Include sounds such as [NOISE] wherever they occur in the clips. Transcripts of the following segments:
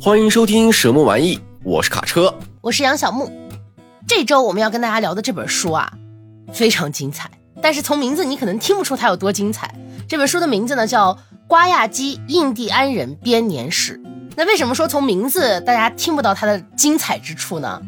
欢迎收听什么玩意？我是卡车，我是杨小木。这周我们要跟大家聊的这本书啊，非常精彩。但是从名字你可能听不出它有多精彩。这本书的名字呢叫《瓜亚基印第安人编年史》。那为什么说从名字大家听不到它的精彩之处呢？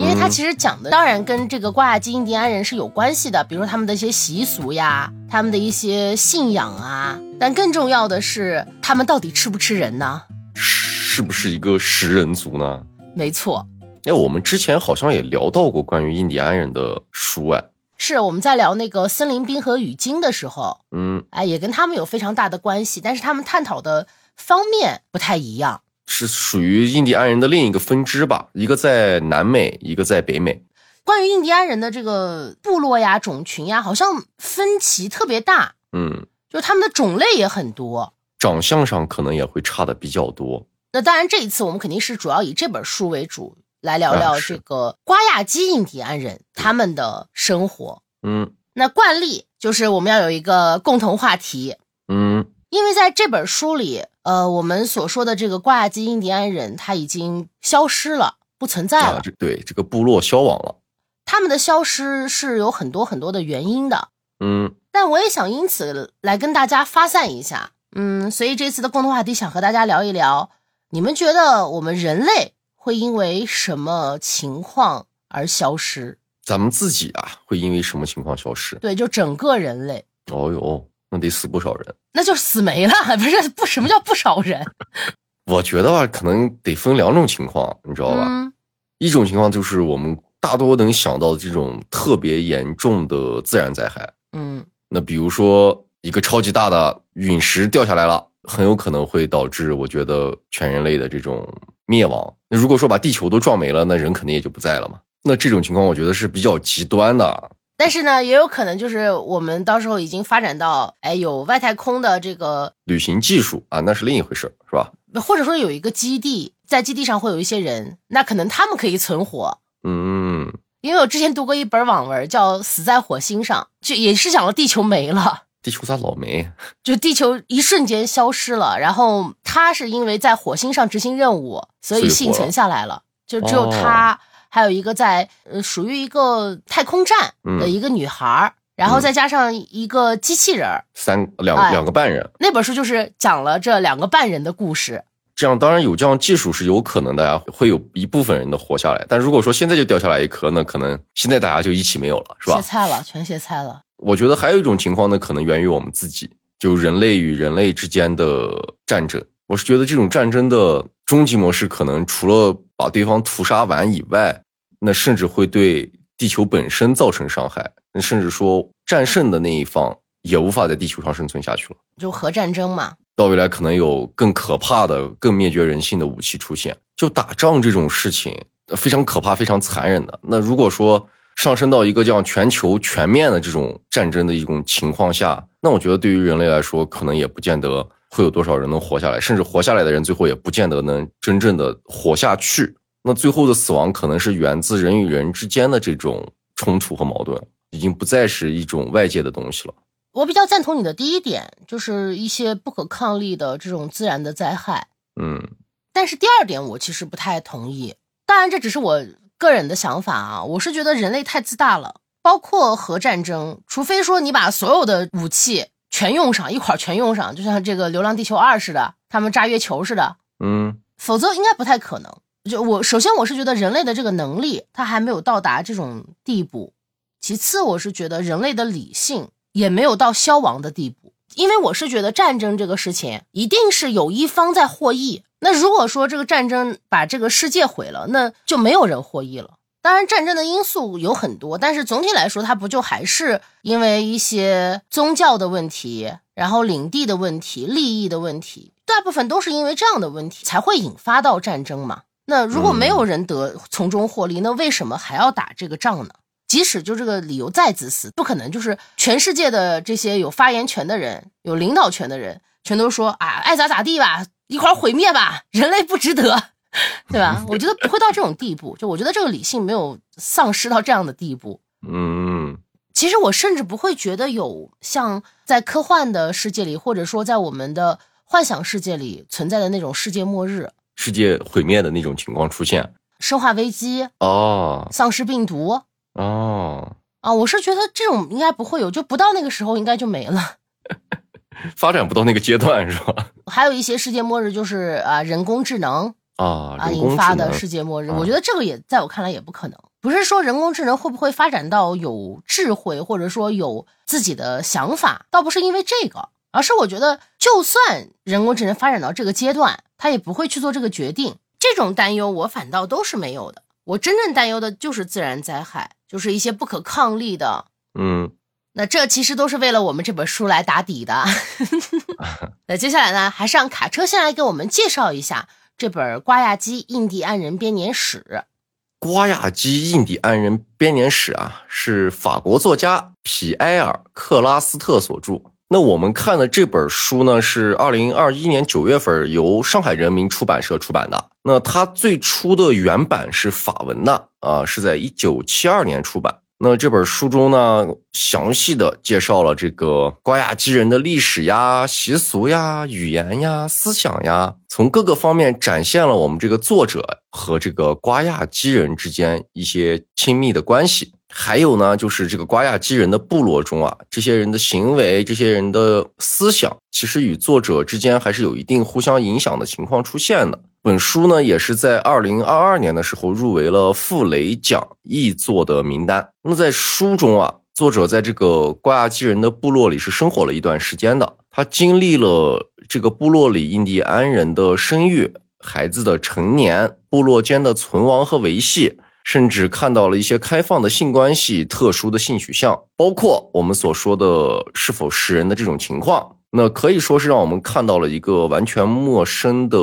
因为它其实讲的当然跟这个瓜亚基印第安人是有关系的，比如说他们的一些习俗呀，他们的一些信仰啊。但更重要的是，他们到底吃不吃人呢？是不是一个食人族呢？没错。哎，我们之前好像也聊到过关于印第安人的书哎。是我们在聊那个《森林冰河与鲸》的时候，嗯，哎，也跟他们有非常大的关系，但是他们探讨的方面不太一样。是属于印第安人的另一个分支吧？一个在南美，一个在北美。关于印第安人的这个部落呀、种群呀，好像分歧特别大。嗯，就是他们的种类也很多，长相上可能也会差的比较多。那当然，这一次我们肯定是主要以这本书为主，来聊聊这个瓜亚基印第安人他们的生活。嗯，那惯例就是我们要有一个共同话题。嗯，因为在这本书里，呃，我们所说的这个瓜亚基印第安人他已经消失了，不存在了。对，这个部落消亡了。他们的消失是有很多很多的原因的。嗯，但我也想因此来跟大家发散一下。嗯，所以这次的共同话题想和大家聊一聊。你们觉得我们人类会因为什么情况而消失？咱们自己啊，会因为什么情况消失？对，就整个人类。哦哟，那得死不少人。那就死没了，[LAUGHS] 不是不？什么叫不少人？[LAUGHS] 我觉得吧，可能得分两种情况，你知道吧？嗯。一种情况就是我们大多能想到的这种特别严重的自然灾害。嗯。那比如说一个超级大的陨石掉下来了。很有可能会导致，我觉得全人类的这种灭亡。那如果说把地球都撞没了，那人肯定也就不在了嘛。那这种情况，我觉得是比较极端的。但是呢，也有可能就是我们到时候已经发展到，哎，有外太空的这个旅行技术啊，那是另一回事，是吧？或者说有一个基地，在基地上会有一些人，那可能他们可以存活。嗯，因为我之前读过一本网文，叫《死在火星上》，就也是讲了地球没了。地球咋老没？就地球一瞬间消失了，然后他是因为在火星上执行任务，所以幸存下来了。就只有他，还有一个在呃属于一个太空站的一个女孩，然后再加上一个机器人，三两两个半人。那本书就是讲了这两个半人的故事。这样当然有这样技术是有可能的呀，会有一部分人的活下来。但如果说现在就掉下来一颗，那可能现在大家就一起没有了，是吧？歇菜了，全歇菜了。我觉得还有一种情况呢，可能源于我们自己，就人类与人类之间的战争。我是觉得这种战争的终极模式，可能除了把对方屠杀完以外，那甚至会对地球本身造成伤害。那甚至说战胜的那一方也无法在地球上生存下去了。就核战争嘛，到未来可能有更可怕的、更灭绝人性的武器出现。就打仗这种事情非常可怕、非常残忍的。那如果说，上升到一个这样全球全面的这种战争的一种情况下，那我觉得对于人类来说，可能也不见得会有多少人能活下来，甚至活下来的人最后也不见得能真正的活下去。那最后的死亡可能是源自人与人之间的这种冲突和矛盾，已经不再是一种外界的东西了。我比较赞同你的第一点，就是一些不可抗力的这种自然的灾害。嗯，但是第二点我其实不太同意。当然，这只是我。个人的想法啊，我是觉得人类太自大了，包括核战争，除非说你把所有的武器全用上，一块全用上，就像这个《流浪地球二》似的，他们炸月球似的，嗯，否则应该不太可能。就我首先我是觉得人类的这个能力，它还没有到达这种地步；其次，我是觉得人类的理性也没有到消亡的地步，因为我是觉得战争这个事情一定是有一方在获益。那如果说这个战争把这个世界毁了，那就没有人获益了。当然，战争的因素有很多，但是总体来说，它不就还是因为一些宗教的问题，然后领地的问题、利益的问题，大部分都是因为这样的问题才会引发到战争嘛。那如果没有人得从中获利，那为什么还要打这个仗呢？即使就这个理由再自私，不可能就是全世界的这些有发言权的人、有领导权的人，全都说啊，爱咋咋地吧。一块毁灭吧，人类不值得，对吧？我觉得不会到这种地步，就我觉得这个理性没有丧失到这样的地步。嗯，其实我甚至不会觉得有像在科幻的世界里，或者说在我们的幻想世界里存在的那种世界末日、世界毁灭的那种情况出现。生化危机、哦丧尸病毒哦，啊，我是觉得这种应该不会有，就不到那个时候应该就没了。[LAUGHS] 发展不到那个阶段是吧？还有一些世界末日就是啊人工智能啊，啊引发的世界末日，啊我觉得这个也在我看来也不可能。不是说人工智能会不会发展到有智慧，或者说有自己的想法，倒不是因为这个，而是我觉得就算人工智能发展到这个阶段，它也不会去做这个决定。这种担忧我反倒都是没有的。我真正担忧的就是自然灾害，就是一些不可抗力的。嗯那这其实都是为了我们这本书来打底的。[LAUGHS] [LAUGHS] 那接下来呢，还是让卡车先来给我们介绍一下这本《瓜亚基印第安人编年史》。瓜亚基印第安人编年史啊，是法国作家皮埃尔·克拉斯特所著。那我们看的这本书呢，是二零二一年九月份由上海人民出版社出版的。那它最初的原版是法文的啊，是在一九七二年出版。那这本书中呢，详细的介绍了这个瓜亚基人的历史呀、习俗呀、语言呀、思想呀，从各个方面展现了我们这个作者和这个瓜亚基人之间一些亲密的关系。还有呢，就是这个瓜亚基人的部落中啊，这些人的行为、这些人的思想，其实与作者之间还是有一定互相影响的情况出现的。本书呢，也是在二零二二年的时候入围了傅雷奖译作的名单。那么在书中啊，作者在这个瓜亚基人的部落里是生活了一段时间的，他经历了这个部落里印第安人的生育、孩子的成年、部落间的存亡和维系。甚至看到了一些开放的性关系、特殊的性取向，包括我们所说的是否食人的这种情况。那可以说是让我们看到了一个完全陌生的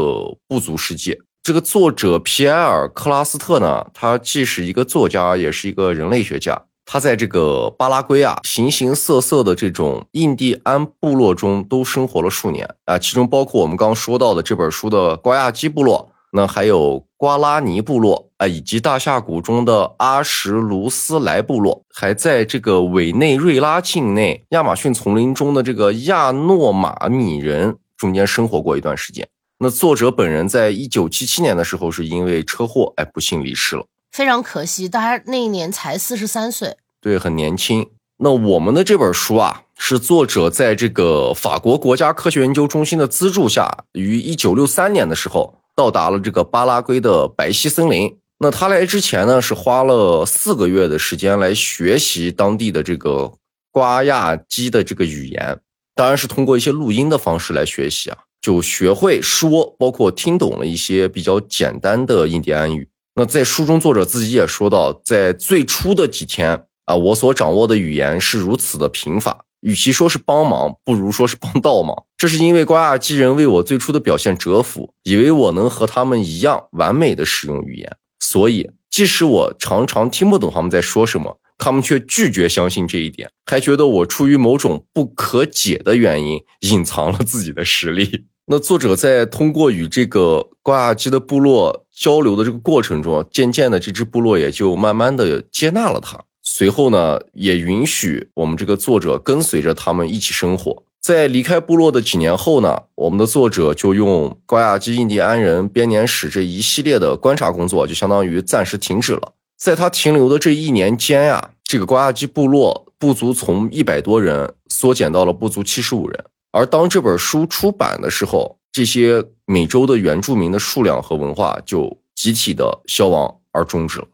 部族世界。这个作者皮埃尔·克拉斯特呢，他既是一个作家，也是一个人类学家。他在这个巴拉圭啊，形形色色的这种印第安部落中都生活了数年啊，其中包括我们刚刚说到的这本书的瓜亚基部落。那还有瓜拉尼部落啊，以及大峡谷中的阿什卢斯莱部落，还在这个委内瑞拉境内亚马逊丛林中的这个亚诺马米人中间生活过一段时间。那作者本人在一九七七年的时候是因为车祸，哎，不幸离世了。非常可惜，他那一年才四十三岁。对，很年轻。那我们的这本书啊，是作者在这个法国国家科学研究中心的资助下，于一九六三年的时候。到达了这个巴拉圭的白溪森林。那他来之前呢，是花了四个月的时间来学习当地的这个瓜亚基的这个语言，当然是通过一些录音的方式来学习啊，就学会说，包括听懂了一些比较简单的印第安语。那在书中，作者自己也说到，在最初的几天啊，我所掌握的语言是如此的贫乏。与其说是帮忙，不如说是帮倒忙。这是因为瓜亚基人为我最初的表现折服，以为我能和他们一样完美的使用语言，所以即使我常常听不懂他们在说什么，他们却拒绝相信这一点，还觉得我出于某种不可解的原因隐藏了自己的实力。那作者在通过与这个挂机的部落交流的这个过程中，渐渐的这支部落也就慢慢的接纳了他。随后呢，也允许我们这个作者跟随着他们一起生活。在离开部落的几年后呢，我们的作者就用瓜亚基印第安人编年史这一系列的观察工作，就相当于暂时停止了。在他停留的这一年间呀，这个瓜亚基部落部族从一百多人缩减到了不足七十五人。而当这本书出版的时候，这些美洲的原住民的数量和文化就集体的消亡而终止了。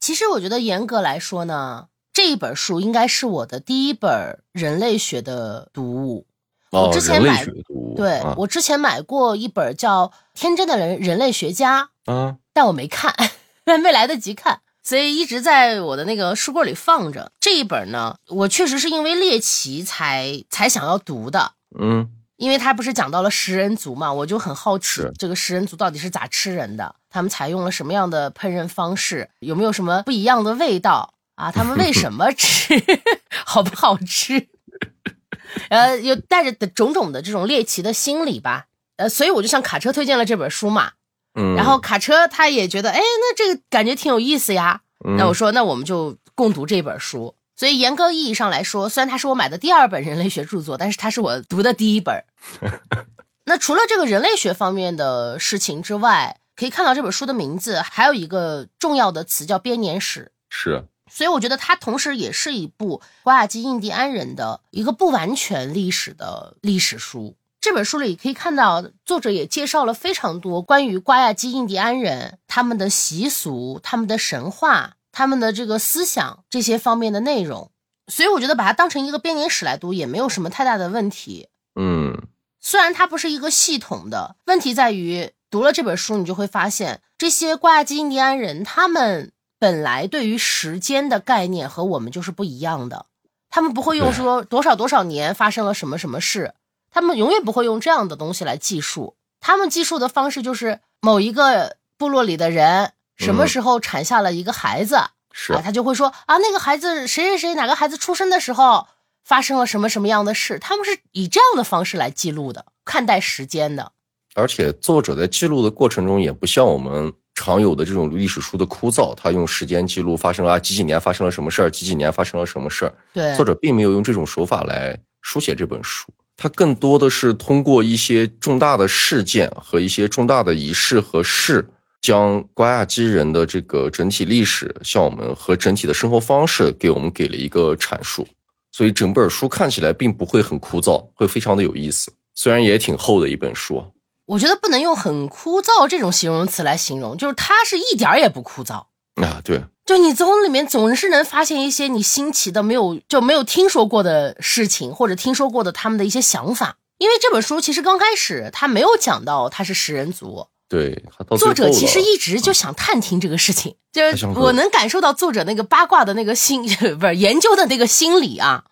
其实我觉得严格来说呢，这一本书应该是我的第一本人类学的读物。哦，我之前买对、啊我之前买过一本叫《天真的人人类学家》，啊，但我没看，[LAUGHS] 没来得及看，所以一直在我的那个书柜里放着。这一本呢，我确实是因为猎奇才才想要读的。嗯因为他不是讲到了食人族嘛，我就很好奇这个食人族到底是咋吃人的，他们采用了什么样的烹饪方式，有没有什么不一样的味道啊？他们为什么吃，好不好吃？呃，有带着的种种的这种猎奇的心理吧。呃，所以我就向卡车推荐了这本书嘛，嗯，然后卡车他也觉得，哎，那这个感觉挺有意思呀。嗯那我说，那我们就共读这本书。所以严格意义上来说，虽然它是我买的第二本人类学著作，但是它是我读的第一本。[LAUGHS] 那除了这个人类学方面的事情之外，可以看到这本书的名字还有一个重要的词叫编年史。是，所以我觉得它同时也是一部瓜亚基印第安人的一个不完全历史的历史书。这本书里可以看到，作者也介绍了非常多关于瓜亚基印第安人他们的习俗、他们的神话、他们的这个思想这些方面的内容。所以我觉得把它当成一个编年史来读也没有什么太大的问题。嗯，虽然它不是一个系统的，问题在于读了这本书，你就会发现这些瓜亚基印第安人他们本来对于时间的概念和我们就是不一样的，他们不会用说多少多少年发生了什么什么事。他们永远不会用这样的东西来计数，他们计数的方式就是某一个部落里的人什么时候产下了一个孩子，是。啊，他就会说啊，那个孩子谁谁谁哪个孩子出生的时候发生了什么什么样的事，他们是以这样的方式来记录的，看待时间的。而且作者在记录的过程中，也不像我们常有的这种历史书的枯燥，他用时间记录发生了啊几几年发生了什么事儿，几几年发生了什么事儿。对，作者并没有用这种手法来书写这本书。它更多的是通过一些重大的事件和一些重大的仪式和事，将瓜亚基人的这个整体历史，向我们和整体的生活方式，给我们给了一个阐述。所以整本书看起来并不会很枯燥，会非常的有意思。虽然也挺厚的一本书，我觉得不能用很枯燥这种形容词来形容，就是它是一点儿也不枯燥啊。对。就你从里面总是能发现一些你新奇的、没有就没有听说过的事情，或者听说过的他们的一些想法。因为这本书其实刚开始他没有讲到他是食人族，对，作者其实一直就想探听这个事情，就是我能感受到作者那个八卦的那个心，[LAUGHS] 不是研究的那个心理啊。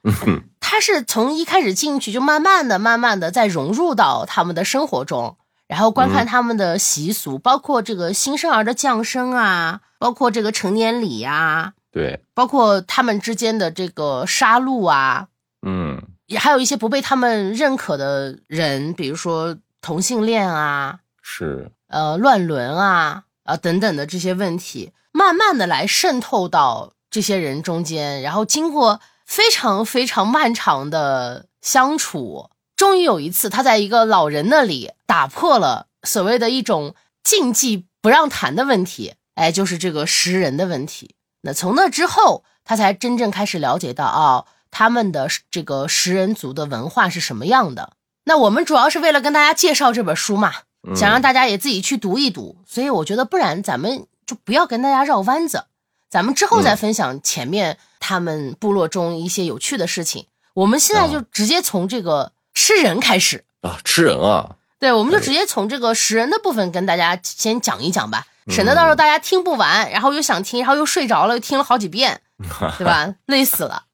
他是从一开始进去就慢慢的、慢慢的在融入到他们的生活中。然后观看他们的习俗，包括这个新生儿的降生啊，包括这个成年礼呀，对，包括他们之间的这个杀戮啊，嗯，也还有一些不被他们认可的人，比如说同性恋啊，是，呃，乱伦啊，啊等等的这些问题，慢慢的来渗透到这些人中间，然后经过非常非常漫长的相处。终于有一次，他在一个老人那里打破了所谓的一种禁忌不让谈的问题，哎，就是这个食人的问题。那从那之后，他才真正开始了解到啊，他们的这个食人族的文化是什么样的。那我们主要是为了跟大家介绍这本书嘛，想让大家也自己去读一读。所以我觉得，不然咱们就不要跟大家绕弯子，咱们之后再分享前面他们部落中一些有趣的事情。我们现在就直接从这个。吃人开始啊，吃人啊！对，我们就直接从这个食人的部分跟大家先讲一讲吧，省得到时候大家听不完，然后又想听，然后又睡着了，又听了好几遍，[LAUGHS] 对吧？累死了。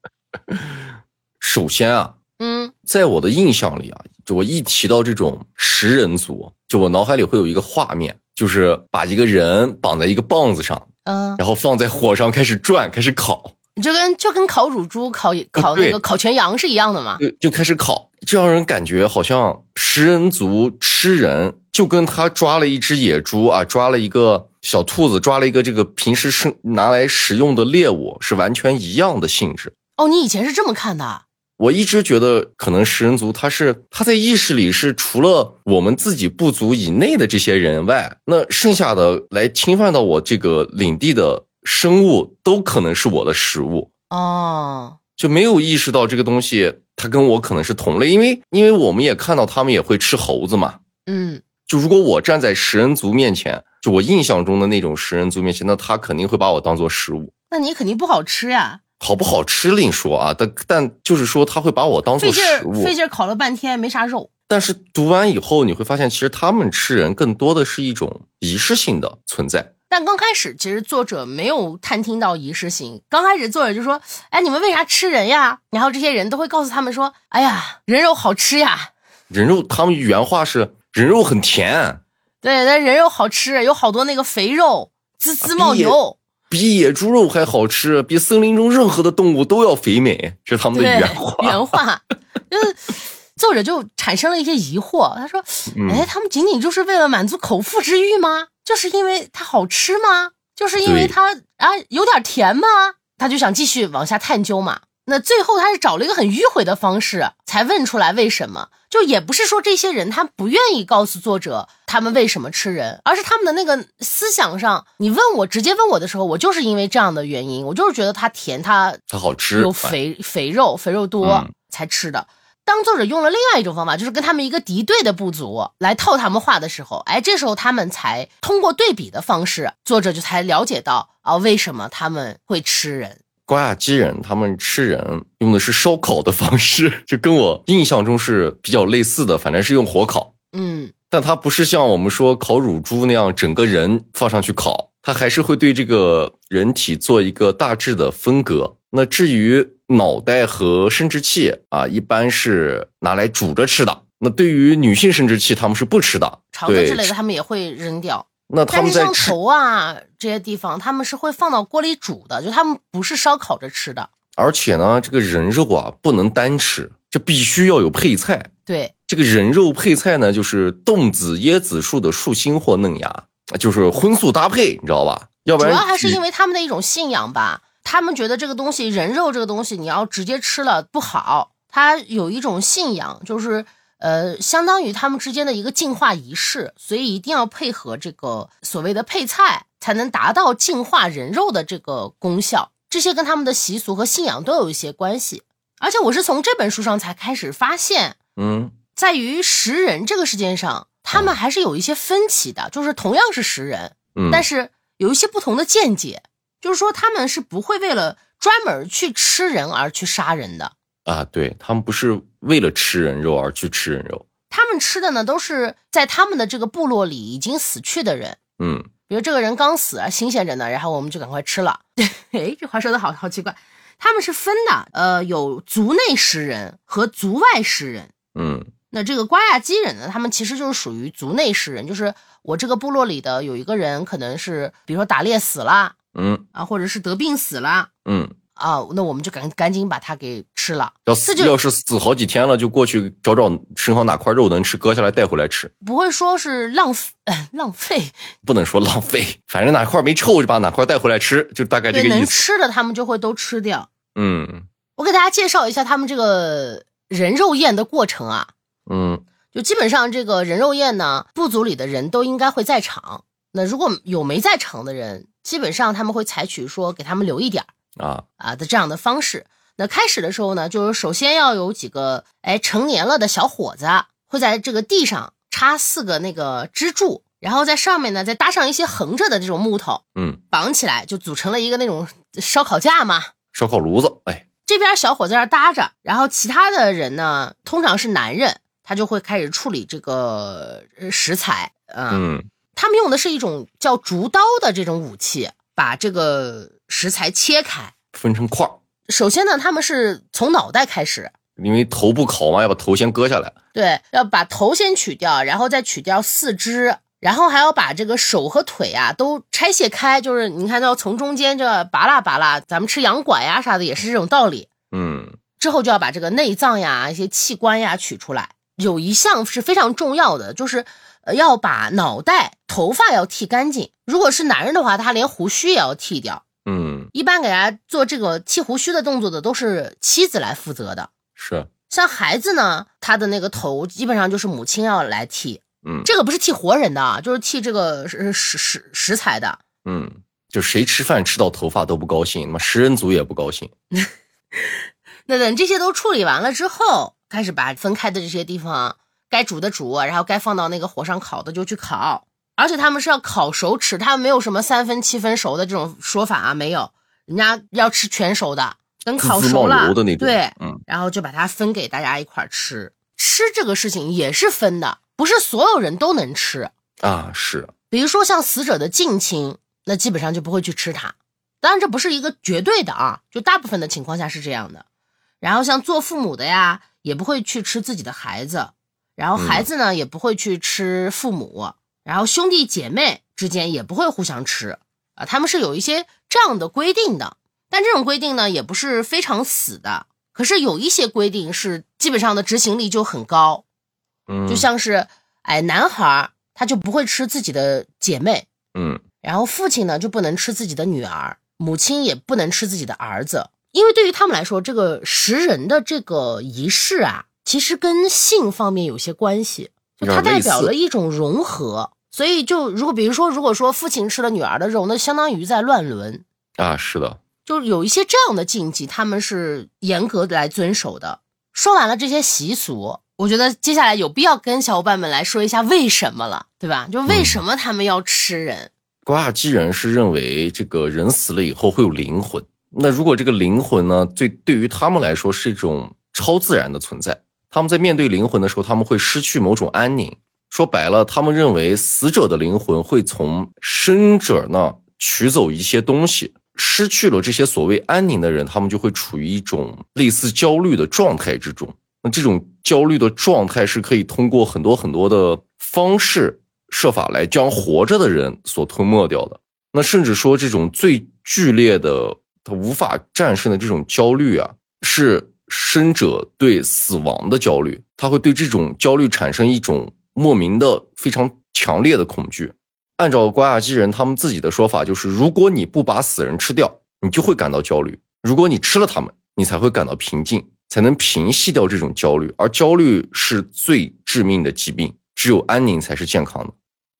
首先啊，嗯，在我的印象里啊，就我一提到这种食人族，就我脑海里会有一个画面，就是把一个人绑在一个棒子上，嗯，然后放在火上开始转，开始烤。就跟就跟烤乳猪、烤烤那个烤全羊是一样的嘛？对就开始烤，就让人感觉好像食人族吃人，就跟他抓了一只野猪啊，抓了一个小兔子，抓了一个这个平时是拿来食用的猎物，是完全一样的性质。哦，你以前是这么看的？我一直觉得，可能食人族他是他在意识里是除了我们自己部族以内的这些人外，那剩下的来侵犯到我这个领地的。生物都可能是我的食物哦，就没有意识到这个东西它跟我可能是同类，因为因为我们也看到他们也会吃猴子嘛，嗯，就如果我站在食人族面前，就我印象中的那种食人族面前，那他肯定会把我当做食物，那你肯定不好吃呀，好不好吃另说啊，但但就是说他会把我当做食物，费劲烤了半天没啥肉，但是读完以后你会发现，其实他们吃人更多的是一种仪式性的存在。但刚开始其实作者没有探听到仪式性。刚开始作者就说：“哎，你们为啥吃人呀？”然后这些人都会告诉他们说：“哎呀，人肉好吃呀。”人肉，他们原话是“人肉很甜”。对，那人肉好吃，有好多那个肥肉，滋滋冒油，比野猪肉还好吃，比森林中任何的动物都要肥美，这是他们的原话。原话，就是作者就产生了一些疑惑。他说：“哎，他们仅仅就是为了满足口腹之欲吗？”就是因为它好吃吗？就是因为它啊有点甜吗？他就想继续往下探究嘛。那最后他是找了一个很迂回的方式才问出来为什么，就也不是说这些人他不愿意告诉作者他们为什么吃人，而是他们的那个思想上，你问我直接问我的时候，我就是因为这样的原因，我就是觉得它甜，它它好吃，有肥肥肉，肥肉多才吃的。当作者用了另外一种方法，就是跟他们一个敌对的部族来套他们话的时候，哎，这时候他们才通过对比的方式，作者就才了解到啊，为什么他们会吃人。瓜亚基人他们吃人用的是烧烤的方式，就跟我印象中是比较类似的，反正是用火烤。嗯，但它不是像我们说烤乳猪那样整个人放上去烤，它还是会对这个人体做一个大致的分割。那至于脑袋和生殖器啊，一般是拿来煮着吃的。那对于女性生殖器，他们是不吃的，肠子之类的他们也会扔掉。那他们像头啊这些地方，他们是会放到锅里煮的，就他们不是烧烤着吃的。而且呢，这个人肉啊不能单吃，这必须要有配菜。对，这个人肉配菜呢，就是冻子椰子树的树心或嫩芽，就是荤素搭配，你知道吧？要不然主要还是因为他们的一种信仰吧，他们觉得这个东西人肉这个东西你要直接吃了不好，他有一种信仰就是。呃，相当于他们之间的一个净化仪式，所以一定要配合这个所谓的配菜，才能达到净化人肉的这个功效。这些跟他们的习俗和信仰都有一些关系。而且我是从这本书上才开始发现，嗯，在于食人这个事件上，他们还是有一些分歧的。就是同样是食人，嗯，但是有一些不同的见解。就是说，他们是不会为了专门去吃人而去杀人的。啊，对他们不是为了吃人肉而去吃人肉，他们吃的呢都是在他们的这个部落里已经死去的人，嗯，比如这个人刚死啊，新鲜着呢，然后我们就赶快吃了。[LAUGHS] 哎，这话说的好好奇怪，他们是分的，呃，有族内食人和族外食人，嗯，那这个瓜亚基人呢，他们其实就是属于族内食人，就是我这个部落里的有一个人可能是，比如说打猎死了，嗯，啊，或者是得病死了，嗯。啊，那我们就赶赶紧把它给吃了。要死要是死好几天了，就过去找找身上哪块肉能吃，割下来带回来吃。不会说是浪费，浪费不能说浪费，反正哪块没臭就把哪块带回来吃，就大概这个意思。能吃的他们就会都吃掉。嗯，我给大家介绍一下他们这个人肉宴的过程啊。嗯，就基本上这个人肉宴呢，部族里的人都应该会在场。那如果有没在场的人，基本上他们会采取说给他们留一点儿。啊啊的这样的方式，那开始的时候呢，就是首先要有几个哎成年了的小伙子会在这个地上插四个那个支柱，然后在上面呢再搭上一些横着的这种木头，嗯，绑起来就组成了一个那种烧烤架嘛，烧烤炉子。哎，这边小伙在那搭着，然后其他的人呢，通常是男人，他就会开始处理这个食材，嗯，他们用的是一种叫竹刀的这种武器，把这个。食材切开，分成块首先呢，他们是从脑袋开始，因为头不烤嘛，要把头先割下来。对，要把头先取掉，然后再取掉四肢，然后还要把这个手和腿啊都拆卸开。就是你看到从中间这拔拉拔拉，咱们吃羊拐呀啥的也是这种道理。嗯，之后就要把这个内脏呀、一些器官呀取出来。有一项是非常重要的，就是呃要把脑袋、头发要剃干净。如果是男人的话，他连胡须也要剃掉。嗯，一般给大家做这个剃胡须的动作的都是妻子来负责的。是，像孩子呢，他的那个头基本上就是母亲要来剃。嗯，这个不是剃活人的，就是剃这个食食食食材的。嗯，就谁吃饭吃到头发都不高兴，那么食人族也不高兴。[LAUGHS] 那等这些都处理完了之后，开始把分开的这些地方该煮的煮，然后该放到那个火上烤的就去烤。而且他们是要烤熟吃，他们没有什么三分七分熟的这种说法啊，没有，人家要吃全熟的，等烤熟了，对，嗯，然后就把它分给大家一块吃。吃这个事情也是分的，不是所有人都能吃啊。是，比如说像死者的近亲，那基本上就不会去吃它。当然这不是一个绝对的啊，就大部分的情况下是这样的。然后像做父母的呀，也不会去吃自己的孩子，然后孩子呢也不会去吃父母。然后兄弟姐妹之间也不会互相吃啊，他们是有一些这样的规定的，但这种规定呢也不是非常死的。可是有一些规定是基本上的执行力就很高，嗯，就像是哎，男孩他就不会吃自己的姐妹，嗯，然后父亲呢就不能吃自己的女儿，母亲也不能吃自己的儿子，因为对于他们来说，这个食人的这个仪式啊，其实跟性方面有些关系，就它代表了一种融合。所以，就如果比如说，如果说父亲吃了女儿的肉，那相当于在乱伦啊。是的，就有一些这样的禁忌，他们是严格来遵守的。说完了这些习俗，我觉得接下来有必要跟小伙伴们来说一下为什么了，对吧？就为什么他们要吃人？瓜亚基人是认为这个人死了以后会有灵魂。那如果这个灵魂呢，对对于他们来说是一种超自然的存在，他们在面对灵魂的时候，他们会失去某种安宁。说白了，他们认为死者的灵魂会从生者那取走一些东西。失去了这些所谓安宁的人，他们就会处于一种类似焦虑的状态之中。那这种焦虑的状态是可以通过很多很多的方式设法来将活着的人所吞没掉的。那甚至说，这种最剧烈的、他无法战胜的这种焦虑啊，是生者对死亡的焦虑。他会对这种焦虑产生一种莫名的、非常强烈的恐惧。按照瓜亚基人他们自己的说法，就是如果你不把死人吃掉，你就会感到焦虑；如果你吃了他们，你才会感到平静，才能平息掉这种焦虑。而焦虑是最致命的疾病，只有安宁才是健康的。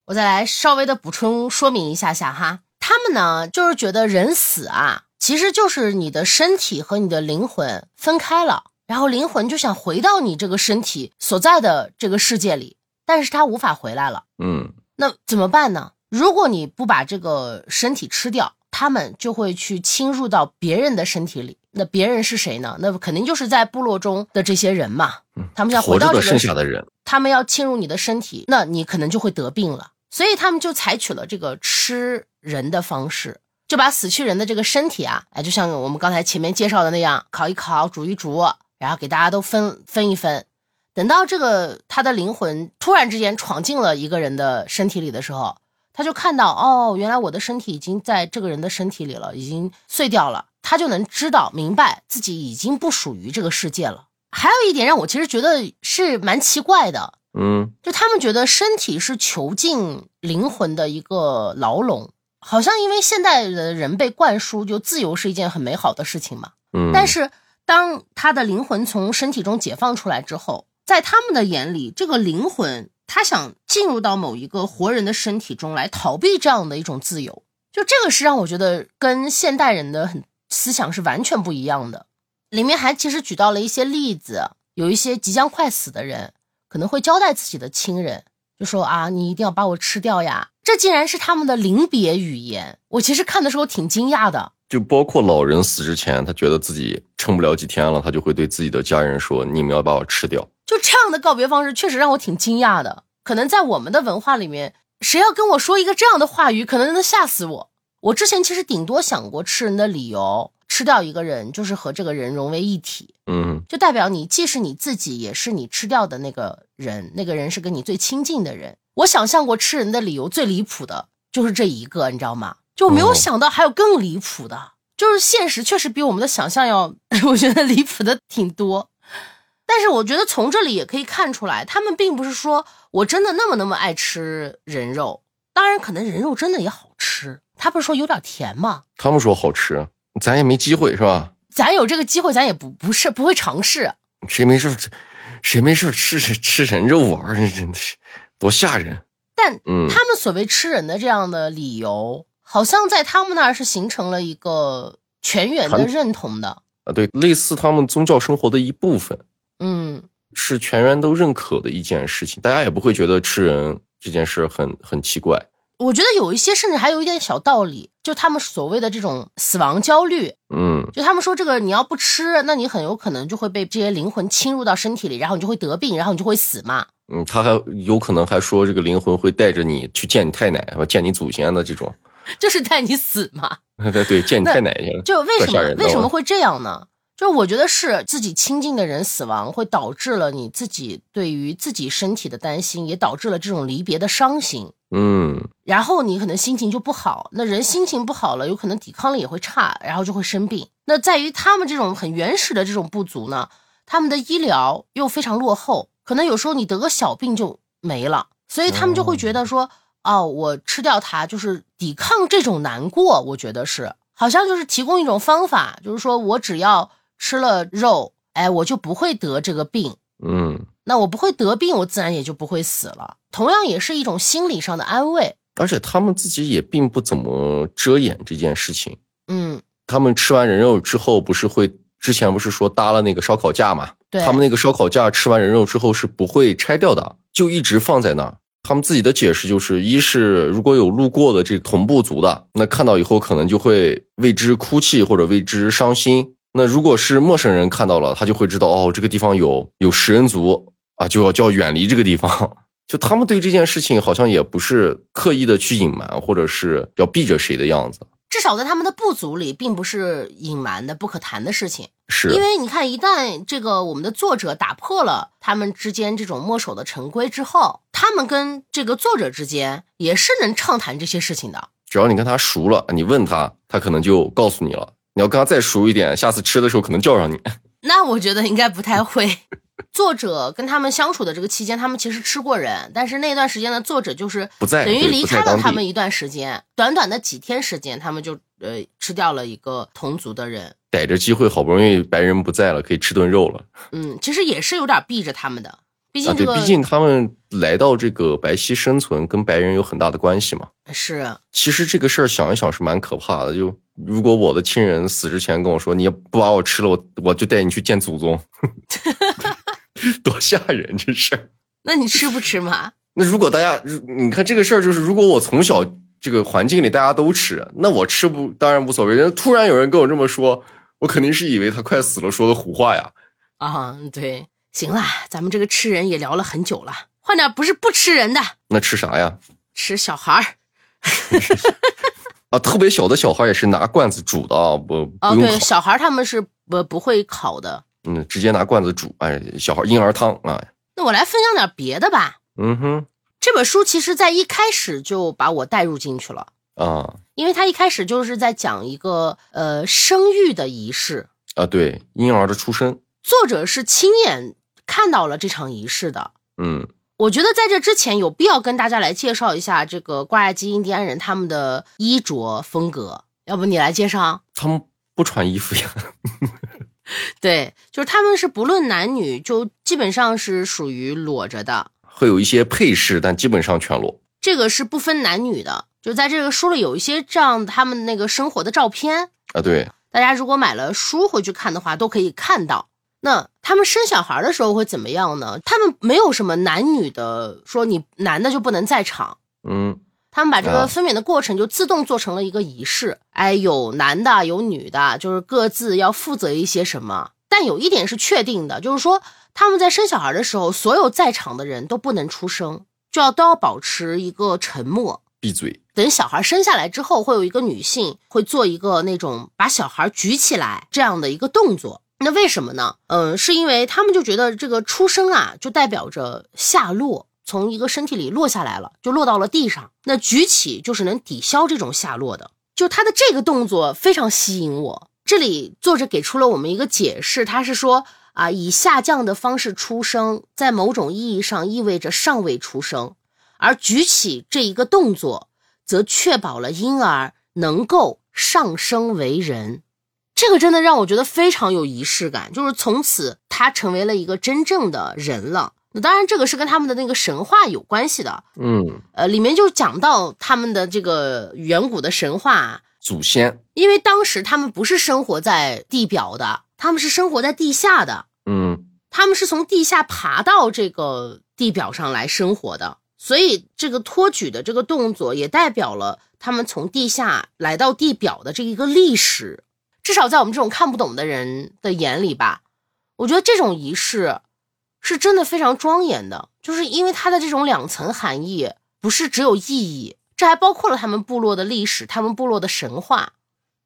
我再来稍微的补充说明一下下哈，他们呢就是觉得人死啊，其实就是你的身体和你的灵魂分开了，然后灵魂就想回到你这个身体所在的这个世界里，但是他无法回来了。嗯。那怎么办呢？如果你不把这个身体吃掉，他们就会去侵入到别人的身体里。那别人是谁呢？那肯定就是在部落中的这些人嘛。他们要回到这个剩下的人，他们要侵入你的身体，那你可能就会得病了。所以他们就采取了这个吃人的方式，就把死去人的这个身体啊，哎，就像我们刚才前面介绍的那样，烤一烤，煮一煮，然后给大家都分分一分。等到这个他的灵魂突然之间闯进了一个人的身体里的时候，他就看到哦，原来我的身体已经在这个人的身体里了，已经碎掉了。他就能知道明白自己已经不属于这个世界了。还有一点让我其实觉得是蛮奇怪的，嗯，就他们觉得身体是囚禁灵魂的一个牢笼，好像因为现代的人被灌输就自由是一件很美好的事情嘛，嗯，但是当他的灵魂从身体中解放出来之后。在他们的眼里，这个灵魂他想进入到某一个活人的身体中来逃避这样的一种自由，就这个是让我觉得跟现代人的很思想是完全不一样的。里面还其实举到了一些例子，有一些即将快死的人可能会交代自己的亲人，就说啊，你一定要把我吃掉呀。这竟然是他们的临别语言，我其实看的时候挺惊讶的。就包括老人死之前，他觉得自己撑不了几天了，他就会对自己的家人说：“你们要把我吃掉。”就这样的告别方式，确实让我挺惊讶的。可能在我们的文化里面，谁要跟我说一个这样的话语，可能能吓死我。我之前其实顶多想过吃人的理由，吃掉一个人就是和这个人融为一体，嗯，就代表你既是你自己，也是你吃掉的那个人，那个人是跟你最亲近的人。我想象过吃人的理由最离谱的就是这一个，你知道吗？就没有想到还有更离谱的，就是现实确实比我们的想象要，[LAUGHS] 我觉得离谱的挺多。但是我觉得从这里也可以看出来，他们并不是说我真的那么那么爱吃人肉。当然，可能人肉真的也好吃。他不是说有点甜吗？他们说好吃，咱也没机会是吧？咱有这个机会，咱也不不是不会尝试。谁没事谁没事吃吃人肉玩儿？真的是多吓人。但他们所谓吃人的这样的理由，好像在他们那儿是形成了一个全员的认同的啊，对，类似他们宗教生活的一部分。嗯，是全员都认可的一件事情，大家也不会觉得吃人这件事很很奇怪。我觉得有一些甚至还有一点小道理，就他们所谓的这种死亡焦虑，嗯，就他们说这个你要不吃，那你很有可能就会被这些灵魂侵入到身体里，然后你就会得病，然后你就会死嘛。嗯，他还有可能还说这个灵魂会带着你去见你太奶，见你祖先的这种，[LAUGHS] 就是带你死嘛。对 [LAUGHS] 对，见你太奶去了。就为什么为什么会这样呢？就我觉得是自己亲近的人死亡，会导致了你自己对于自己身体的担心，也导致了这种离别的伤心。嗯，然后你可能心情就不好，那人心情不好了，有可能抵抗力也会差，然后就会生病。那在于他们这种很原始的这种部族呢，他们的医疗又非常落后，可能有时候你得个小病就没了，所以他们就会觉得说，哦，我吃掉它就是抵抗这种难过，我觉得是。好像就是提供一种方法，就是说我只要吃了肉，哎，我就不会得这个病。嗯，那我不会得病，我自然也就不会死了。同样也是一种心理上的安慰。而且他们自己也并不怎么遮掩这件事情。嗯，他们吃完人肉之后，不是会之前不是说搭了那个烧烤架嘛？对，他们那个烧烤架吃完人肉之后是不会拆掉的，就一直放在那儿。他们自己的解释就是：一是如果有路过的这同部族的，那看到以后可能就会为之哭泣或者为之伤心；那如果是陌生人看到了，他就会知道哦，这个地方有有食人族啊，就要就要远离这个地方。[LAUGHS] 就他们对这件事情好像也不是刻意的去隐瞒，或者是要避着谁的样子。至少在他们的部族里，并不是隐瞒的不可谈的事情。是因为你看，一旦这个我们的作者打破了他们之间这种墨守的陈规之后，他们跟这个作者之间也是能畅谈这些事情的。只要你跟他熟了，你问他，他可能就告诉你了。你要跟他再熟一点，下次吃的时候可能叫上你。[LAUGHS] 那我觉得应该不太会。作者跟他们相处的这个期间，他们其实吃过人，但是那段时间的，作者就是不在，等于离开了他们一段时间，短短的几天时间，他们就呃吃掉了一个同族的人，逮着机会，好不容易白人不在了，可以吃顿肉了。嗯，其实也是有点避着他们的，毕竟这个，毕竟他们来到这个白溪生存，跟白人有很大的关系嘛。是，其实这个事儿想一想是蛮可怕的，就如果我的亲人死之前跟我说，你不把我吃了，我我就带你去见祖宗。[LAUGHS] [LAUGHS] 多吓人这事儿！那你吃不吃嘛？那如果大家，你看这个事儿，就是如果我从小这个环境里大家都吃，那我吃不当然无所谓。人突然有人跟我这么说，我肯定是以为他快死了说的胡话呀。啊，对，行了，咱们这个吃人也聊了很久了，换点不是不吃人的。那吃啥呀？吃小孩儿。[LAUGHS] 啊，特别小的小孩也是拿罐子煮的啊，不哦，对，小孩他们是不不会烤的。嗯，直接拿罐子煮，哎，小孩婴儿汤啊。那我来分享点别的吧。嗯哼，这本书其实在一开始就把我带入进去了啊，因为他一开始就是在讲一个呃生育的仪式啊，对，婴儿的出生。作者是亲眼看到了这场仪式的。嗯，我觉得在这之前有必要跟大家来介绍一下这个挂亚基印第安人他们的衣着风格，要不你来介绍？他们不穿衣服呀。[LAUGHS] 对，就是他们是不论男女，就基本上是属于裸着的，会有一些配饰，但基本上全裸。这个是不分男女的，就在这个书里有一些这样他们那个生活的照片啊。对，大家如果买了书回去看的话，都可以看到。那他们生小孩的时候会怎么样呢？他们没有什么男女的，说你男的就不能在场。嗯。他们把这个分娩的过程就自动做成了一个仪式，哎，有男的有女的，就是各自要负责一些什么。但有一点是确定的，就是说他们在生小孩的时候，所有在场的人都不能出声，就要都要保持一个沉默，闭嘴。等小孩生下来之后，会有一个女性会做一个那种把小孩举起来这样的一个动作。那为什么呢？嗯，是因为他们就觉得这个出生啊，就代表着下落。从一个身体里落下来了，就落到了地上。那举起就是能抵消这种下落的。就他的这个动作非常吸引我。这里作者给出了我们一个解释，他是说啊，以下降的方式出生，在某种意义上意味着尚未出生，而举起这一个动作，则确保了婴儿能够上升为人。这个真的让我觉得非常有仪式感，就是从此他成为了一个真正的人了。那当然，这个是跟他们的那个神话有关系的。嗯，呃，里面就讲到他们的这个远古的神话祖先，因为当时他们不是生活在地表的，他们是生活在地下的。嗯，他们是从地下爬到这个地表上来生活的，所以这个托举的这个动作也代表了他们从地下来到地表的这一个历史。至少在我们这种看不懂的人的眼里吧，我觉得这种仪式。是真的非常庄严的，就是因为它的这种两层含义，不是只有意义，这还包括了他们部落的历史，他们部落的神话。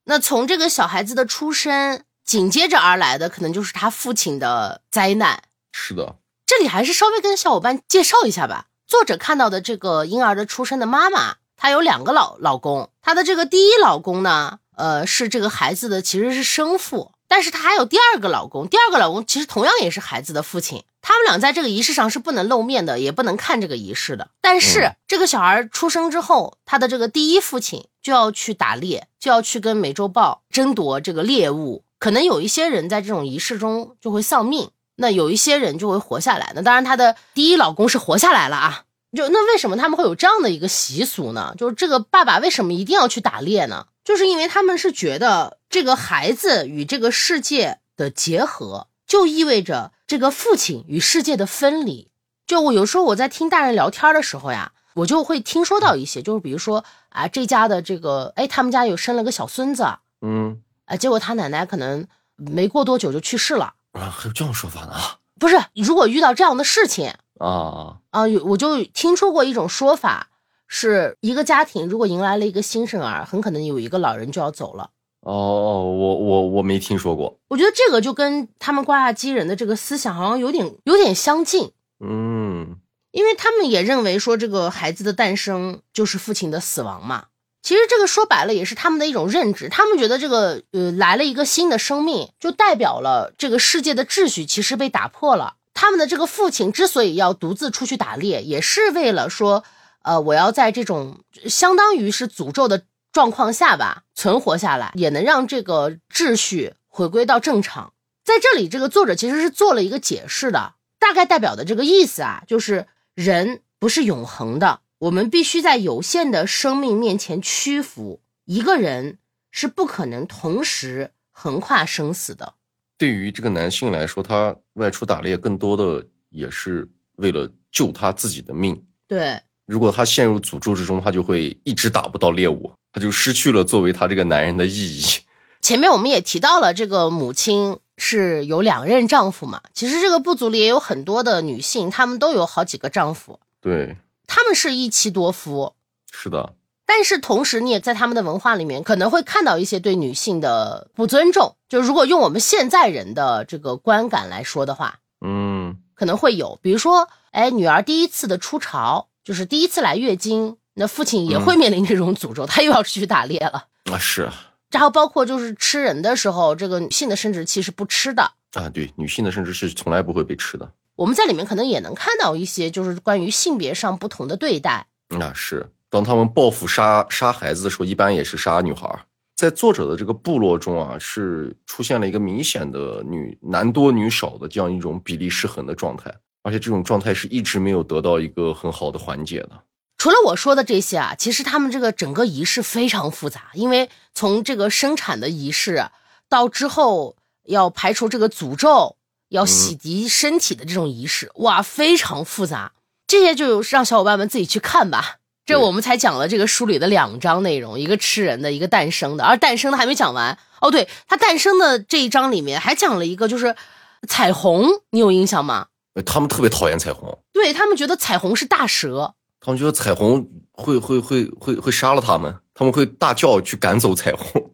那从这个小孩子的出生，紧接着而来的，可能就是他父亲的灾难。是的，这里还是稍微跟小伙伴介绍一下吧。作者看到的这个婴儿的出生的妈妈，她有两个老老公，她的这个第一老公呢，呃，是这个孩子的其实是生父。但是她还有第二个老公，第二个老公其实同样也是孩子的父亲。他们俩在这个仪式上是不能露面的，也不能看这个仪式的。但是这个小孩出生之后，他的这个第一父亲就要去打猎，就要去跟美洲豹争夺这个猎物。可能有一些人在这种仪式中就会丧命，那有一些人就会活下来。那当然，她的第一老公是活下来了啊。就那为什么他们会有这样的一个习俗呢？就是这个爸爸为什么一定要去打猎呢？就是因为他们是觉得这个孩子与这个世界的结合，就意味着这个父亲与世界的分离。就我有时候我在听大人聊天的时候呀，我就会听说到一些，就是比如说啊，这家的这个，哎，他们家有生了个小孙子，嗯啊，结果他奶奶可能没过多久就去世了。啊，还有这种说法呢？不是，如果遇到这样的事情啊，啊，有我就听说过一种说法，是一个家庭如果迎来了一个新生儿，很可能有一个老人就要走了。哦哦，我我我没听说过。我觉得这个就跟他们瓜亚基人的这个思想好像有点有点相近，嗯因为他们也认为说这个孩子的诞生就是父亲的死亡嘛。其实这个说白了也是他们的一种认知，他们觉得这个呃来了一个新的生命，就代表了这个世界的秩序其实被打破了。他们的这个父亲之所以要独自出去打猎，也是为了说，呃，我要在这种相当于是诅咒的状况下吧存活下来，也能让这个秩序回归到正常。在这里，这个作者其实是做了一个解释的，大概代表的这个意思啊，就是人不是永恒的，我们必须在有限的生命面前屈服。一个人是不可能同时横跨生死的。对于这个男性来说，他外出打猎更多的也是为了救他自己的命。对，如果他陷入诅咒之中，他就会一直打不到猎物，他就失去了作为他这个男人的意义。前面我们也提到了，这个母亲是有两任丈夫嘛。其实这个部族里也有很多的女性，她们都有好几个丈夫，对，她们是一妻多夫。是的，但是同时，你也在他们的文化里面可能会看到一些对女性的不尊重。就如果用我们现在人的这个观感来说的话，嗯可能会有，比如说，哎，女儿第一次的出潮，就是第一次来月经，那父亲也会面临这种诅咒，[LAUGHS] 他又要出去打猎了。啊是然后包括就是吃人的时候，这个女性的生殖器是不吃的。啊，对，女性的生殖是从来不会被吃的。我们在里面可能也能看到一些，就是关于性别上不同的对待。那是当他们报复杀杀孩子的时候，一般也是杀女孩儿。在作者的这个部落中啊，是出现了一个明显的女男多女少的这样一种比例失衡的状态，而且这种状态是一直没有得到一个很好的缓解的。除了我说的这些啊，其实他们这个整个仪式非常复杂，因为从这个生产的仪式到之后要排除这个诅咒，要洗涤身体的这种仪式，哇，非常复杂。这些就让小伙伴们自己去看吧。这我们才讲了这个书里的两章内容，一个吃人的，一个诞生的，而诞生的还没讲完。哦，对，它诞生的这一章里面还讲了一个，就是彩虹，你有印象吗？呃他们特别讨厌彩虹，对他们觉得彩虹是大蛇，他们觉得彩虹会会会会会杀了他们，他们会大叫去赶走彩虹。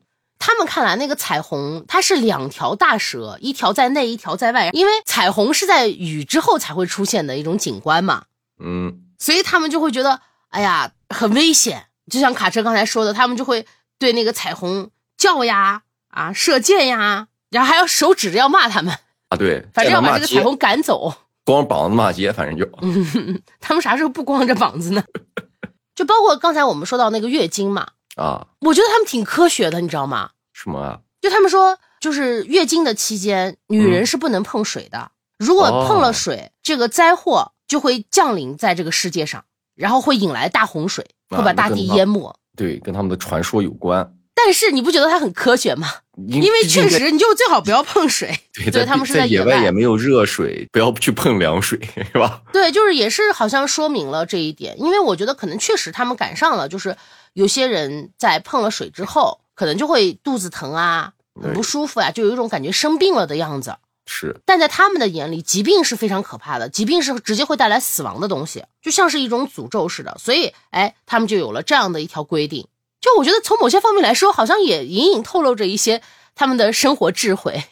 他们看来那个彩虹它是两条大蛇，一条在内，一条在外，因为彩虹是在雨之后才会出现的一种景观嘛，嗯，所以他们就会觉得，哎呀，很危险。就像卡车刚才说的，他们就会对那个彩虹叫呀，啊，射箭呀，然后还要手指着要骂他们，啊对，反正要把这个彩虹赶走。光膀子骂街，反正就嗯 [LAUGHS] 他们啥时候不光着膀子呢？[LAUGHS] 就包括刚才我们说到那个月经嘛，啊我觉得他们挺科学的，你知道吗？什么啊，就他们说，就是月经的期间，女人是不能碰水的。如果碰了水，这个灾祸就会降临在这个世界上，然后会引来大洪水，啊会把大地淹没。对，跟他们的传说有关。但是你不觉得它很科学吗？因因为确实，你就最好不要碰水。[LAUGHS] 对，在他们是在野外也没有热水，不要去碰凉水，是吧？[LAUGHS] 对，就是也是好像说明了这一点，因为我觉得可能确实他们赶上了，就是有些人在碰了水之后，可能就会肚子疼啊，很不舒服啊，就有一种感觉生病了的样子。是，但在他们的眼里，疾病是非常可怕的，疾病是直接会带来死亡的东西，就像是一种诅咒似的。所以，哎，他们就有了这样的一条规定。就我觉得从某些方面来说，好像也隐隐透露着一些他们的生活智慧。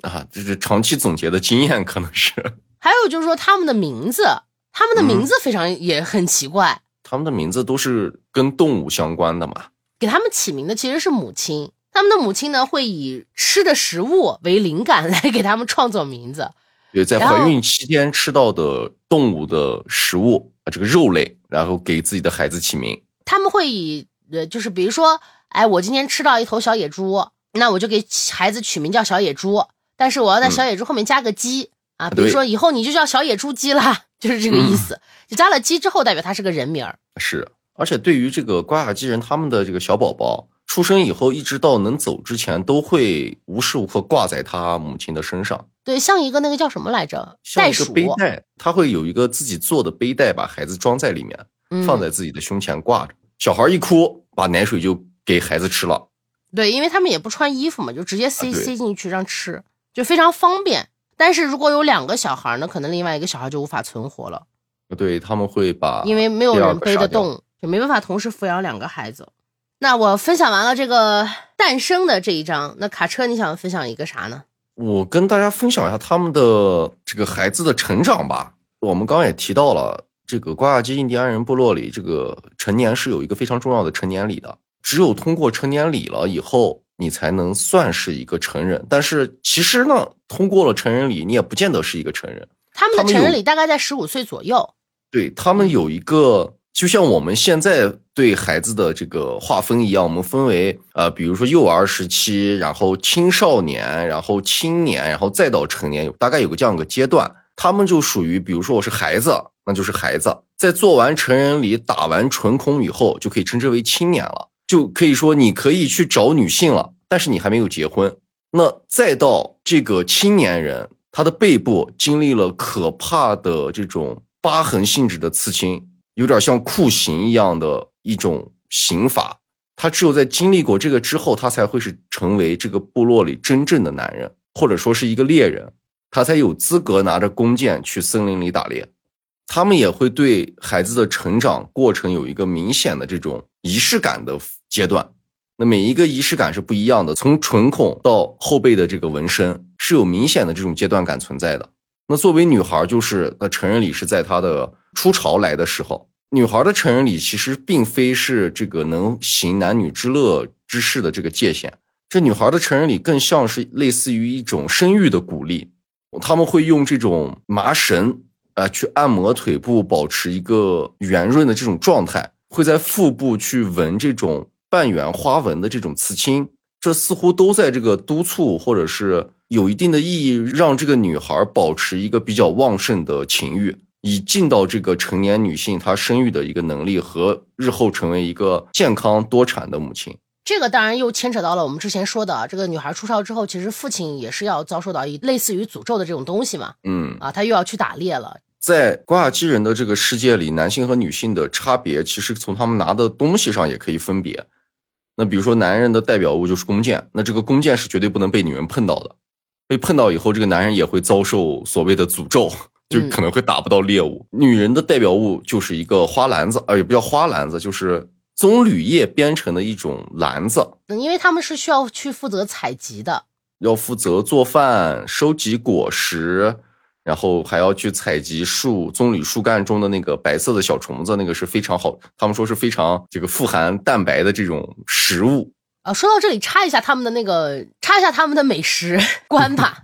啊，这是长期总结的经验，可能是还有就是说他们的名字，他们的名字非常也很奇怪，他们的名字都是跟动物相关的嘛。给他们起名的其实是母亲。他们的母亲呢，会以吃的食物为灵感来给他们创作名字。对，在怀孕期间吃到的动物的食物啊，这个肉类，然后给自己的孩子起名。他们会以呃，就是比如说，哎，我今天吃到一头小野猪，那我就给孩子取名叫小野猪，但是我要在小野猪后面加个鸡、啊，比如说以后你就叫小野猪鸡啦，[LAUGHS] 就是这个意思。就加了鸡之后，代表它是个人名儿。是，而且对于这个瓜亚基人，他们的这个小宝宝出生以后，一直到能走之前，都会无时无刻挂在他母亲的身上，对，像一个那个叫什么来着？像一个袋鼠，背带，他会有一个自己做的背带，把孩子装在里面，嗯放在自己的胸前挂着。小孩一哭，把奶水就给孩子吃了。对，因为他们也不穿衣服嘛，就直接塞、啊塞进去让吃，就非常方便。但是如果有两个小孩呢，可能另外一个小孩就无法存活了，对，他们会把因为没有人背得动，就没办法同时抚养两个孩子。那我分享完了这个诞生的这一章，那卡车你想分享一个啥呢？我跟大家分享一下他们的这个孩子的成长吧。我们刚刚也提到了，这个瓜亚基印第安人部落里，这个成年是有一个非常重要的成年礼的。只有通过成年礼了以后，你才能算是一个成人。但是其实呢，通过了成人礼，你也不见得是一个成人。他们的成人礼大概在十五岁左右。对他们有一个，就像我们现在对孩子的这个划分一样，我们分为呃，比如说幼儿时期，然后青少年，然后青年，然后再到成年，大概有个这样一个阶段。他们就属于，比如说我是孩子，那就是孩子，在做完成人礼、打完唇孔以后，就可以称之为青年了，就可以说你可以去找女性了，但是你还没有结婚。那再到这个青年人，他的背部经历了可怕的这种疤痕性质的刺青，有点像酷刑一样的一种刑法。他只有在经历过这个之后，他才会是成为这个部落里真正的男人，或者说是一个猎人，他才有资格拿着弓箭去森林里打猎。他们也会对孩子的成长过程有一个明显的这种仪式感的阶段。那每一个仪式感是不一样的，从唇孔到后背的这个纹身是有明显的这种阶段感存在的。那作为女孩，就是那成人礼是在她的初潮来的时候。女孩的成人礼其实并非是这个能行男女之乐之事的这个界限，这女孩的成人礼更像是类似于一种生育的鼓励。他们会用这种麻绳啊、去按摩腿部，保持一个圆润的这种状态，会在腹部去纹这种半圆花纹的这种刺青，这似乎都在这个督促或者是有一定的意义，让这个女孩保持一个比较旺盛的情欲，以尽到这个成年女性她生育的一个能力和日后成为一个健康多产的母亲。这个当然又牵扯到了我们之前说的啊，这个女孩出少之后，其实父亲也是要遭受到一类似于诅咒的这种东西嘛，嗯，啊，他又要去打猎了，在瓜亚基人的这个世界里，男性和女性的差别，其实从他们拿的东西上也可以分别。那比如说，男人的代表物就是弓箭，那这个弓箭是绝对不能被女人碰到的，被碰到以后，这个男人也会遭受所谓的诅咒，就可能会打不到猎物。女人的代表物就是一个花篮子，呃，也不叫花篮子，就是棕榈叶编成的一种篮子，嗯因为他们是需要去负责采集的，要负责做饭、收集果实，然后还要去采集树棕榈树干中的那个白色的小虫子，那个是非常好，他们说是非常这个富含蛋白的这种食物。啊，说到这里插一下他们的那个，插一下他们的美食观吧，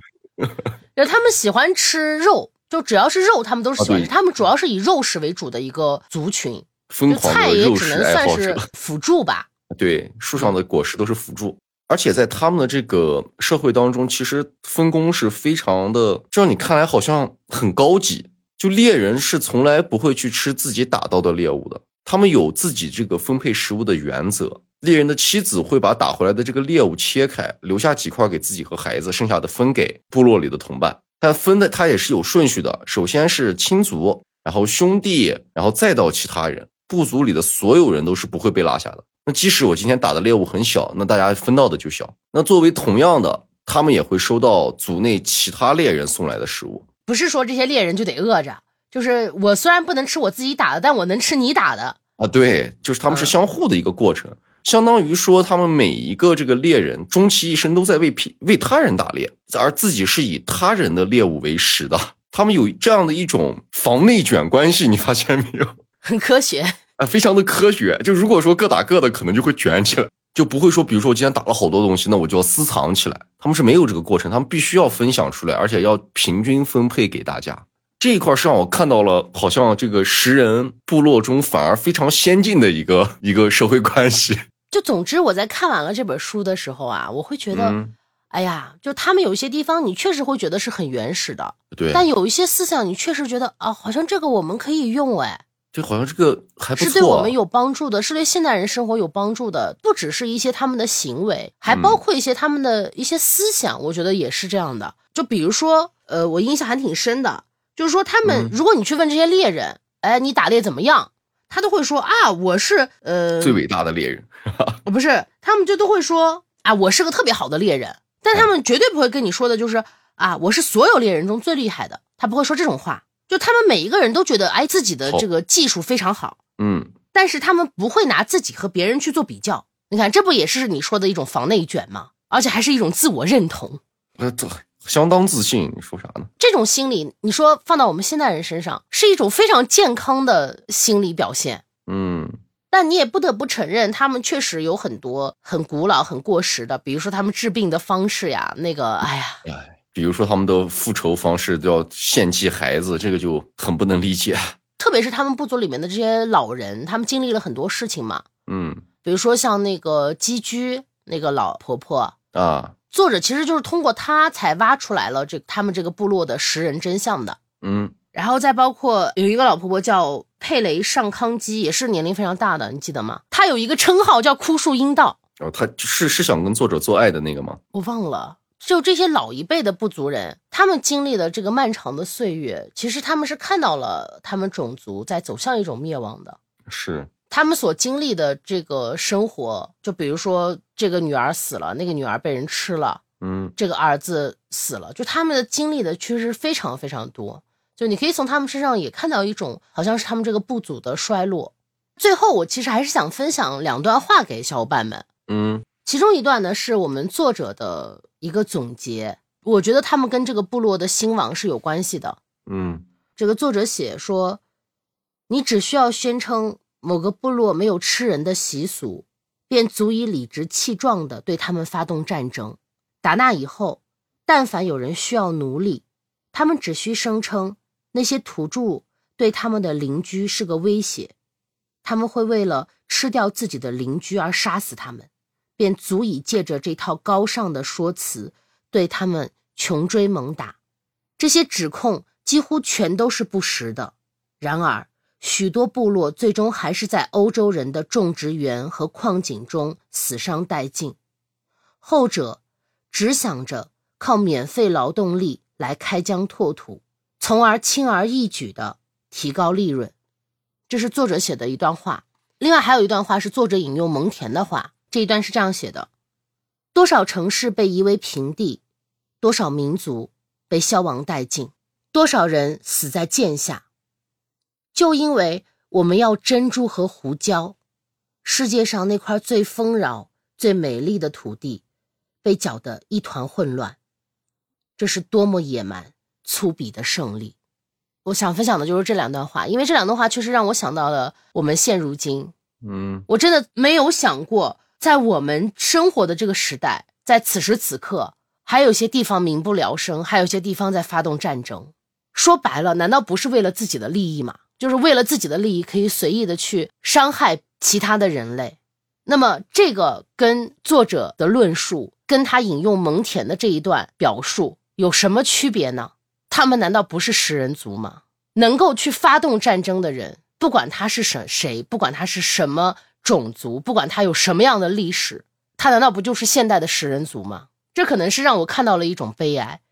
[LAUGHS] 就他们喜欢吃肉，就只要是肉，他们都是喜欢吃，啊他们主要是以肉食为主的一个族群，疯就菜狂的肉也只能算是者，辅助吧。对，树上的果实都是辅助，而且在他们的这个社会当中，其实分工是非常的，这让你看来好像很高级。就猎人是从来不会去吃自己打到的猎物的，他们有自己这个分配食物的原则。猎人的妻子会把打回来的这个猎物切开，留下几块给自己和孩子，剩下的分给部落里的同伴。但分的他也是有顺序的，首先是亲族，然后兄弟，然后再到其他人。部族里的所有人都是不会被落下的。那即使我今天打的猎物很小，那大家分到的就小。那作为同样的，他们也会收到族内其他猎人送来的食物。不是说这些猎人就得饿着，就是我虽然不能吃我自己打的，但我能吃你打的。啊，对，就是他们是嗯相互的一个过程，相当于说他们每一个这个猎人终其一生都在为匹为他人打猎，而自己是以他人的猎物为食的。他们有这样的一种防内卷关系，你发现没有？[LAUGHS] 很科学，啊，非常的科学。就如果说各打各的，可能就会卷起来，就不会说，比如说我今天打了好多东西，那我就要私藏起来。他们是没有这个过程，他们必须要分享出来，而且要平均分配给大家。这一块是让我看到了，好像这个食人部落中反而非常先进的一个一个社会关系。[LAUGHS] 就总之，我在看完了这本书的时候啊，我会觉得，嗯，哎呀，就他们有一些地方，你确实会觉得是很原始的，对，但有一些思想，你确实觉得啊，好像这个我们可以用，哎，这好像这个还不错、啊，是对我们有帮助的，是对现代人生活有帮助的，不只是一些他们的行为，还包括一些他们的一些思想，我觉得也是这样的。就比如说，呃，我印象还挺深的，就是说他们，嗯如果你去问这些猎人，哎，你打猎怎么样？他都会说啊，我是呃，最伟大的猎人。[LAUGHS] 不是，他们就都会说啊，我是个特别好的猎人，但他们绝对不会跟你说的就是啊，我是所有猎人中最厉害的，他不会说这种话。就他们每一个人都觉得，哎，自己的这个技术非常好，嗯，但是他们不会拿自己和别人去做比较。你看，这不也是你说的一种防内卷吗？而且还是一种自我认同。呃，这相当自信，你说啥呢？这种心理，你说放到我们现代人身上，是一种非常健康的心理表现。嗯，但你也不得不承认，他们确实有很多很古老、很过时的，比如说他们治病的方式呀，那个，哎呀，哎，比如说他们的复仇方式都要献祭孩子，这个就很不能理解。特别是他们部族里面的这些老人，他们经历了很多事情嘛，嗯比如说像那个寄居那个老婆婆，啊，作者其实就是通过他才挖出来了这他们这个部落的食人真相的。嗯然后再包括有一个老婆婆叫佩雷上康基，也是年龄非常大的，你记得吗？她有一个称号叫枯树阴道，然后他是是想跟作者做爱的那个吗？我忘了。就这些老一辈的部族人，他们经历了这个漫长的岁月，其实他们是看到了他们种族在走向一种灭亡的。是，他们所经历的这个生活，就比如说这个女儿死了，那个女儿被人吃了，嗯这个儿子死了，就他们的经历的确实非常非常多。就你可以从他们身上也看到一种，好像是他们这个部族的衰落。最后，我其实还是想分享两段话给小伙伴们。嗯其中一段呢是我们作者的一个总结，我觉得他们跟这个部落的兴亡是有关系的。嗯这个作者写说，你只需要宣称某个部落没有吃人的习俗，便足以理直气壮地对他们发动战争。打那以后，但凡有人需要奴隶，他们只需声称那些土著对他们的邻居是个威胁，他们会为了吃掉自己的邻居而杀死他们，便足以借着这套高尚的说辞对他们穷追猛打。这些指控几乎全都是不实的。然而，许多部落最终还是在欧洲人的种植园和矿井中死伤殆尽，后者只想着靠免费劳动力来开疆拓土，从而轻而易举地提高利润。这是作者写的一段话。另外还有一段话是作者引用蒙恬的话，这一段是这样写的：多少城市被夷为平地，多少民族被消亡殆尽，多少人死在剑下，就因为我们要珍珠和胡椒，世界上那块最丰饶、最美丽的土地被搅得一团混乱。这是多么野蛮、粗鄙的胜利！我想分享的就是这两段话，因为这两段话确实让我想到了我们现如今。嗯我真的没有想过，在我们生活的这个时代，在此时此刻，还有些地方民不聊生，还有些地方在发动战争。说白了，难道不是为了自己的利益吗？就是为了自己的利益，可以随意的去伤害其他的人类。那么，这个跟作者的论述，跟他引用蒙恬的这一段表述有什么区别呢？他们难道不是食人族吗？能够去发动战争的人，不管他是谁谁，不管他是什么种族，不管他有什么样的历史，他难道不就是现代的食人族吗？这可能是让我看到了一种悲哀。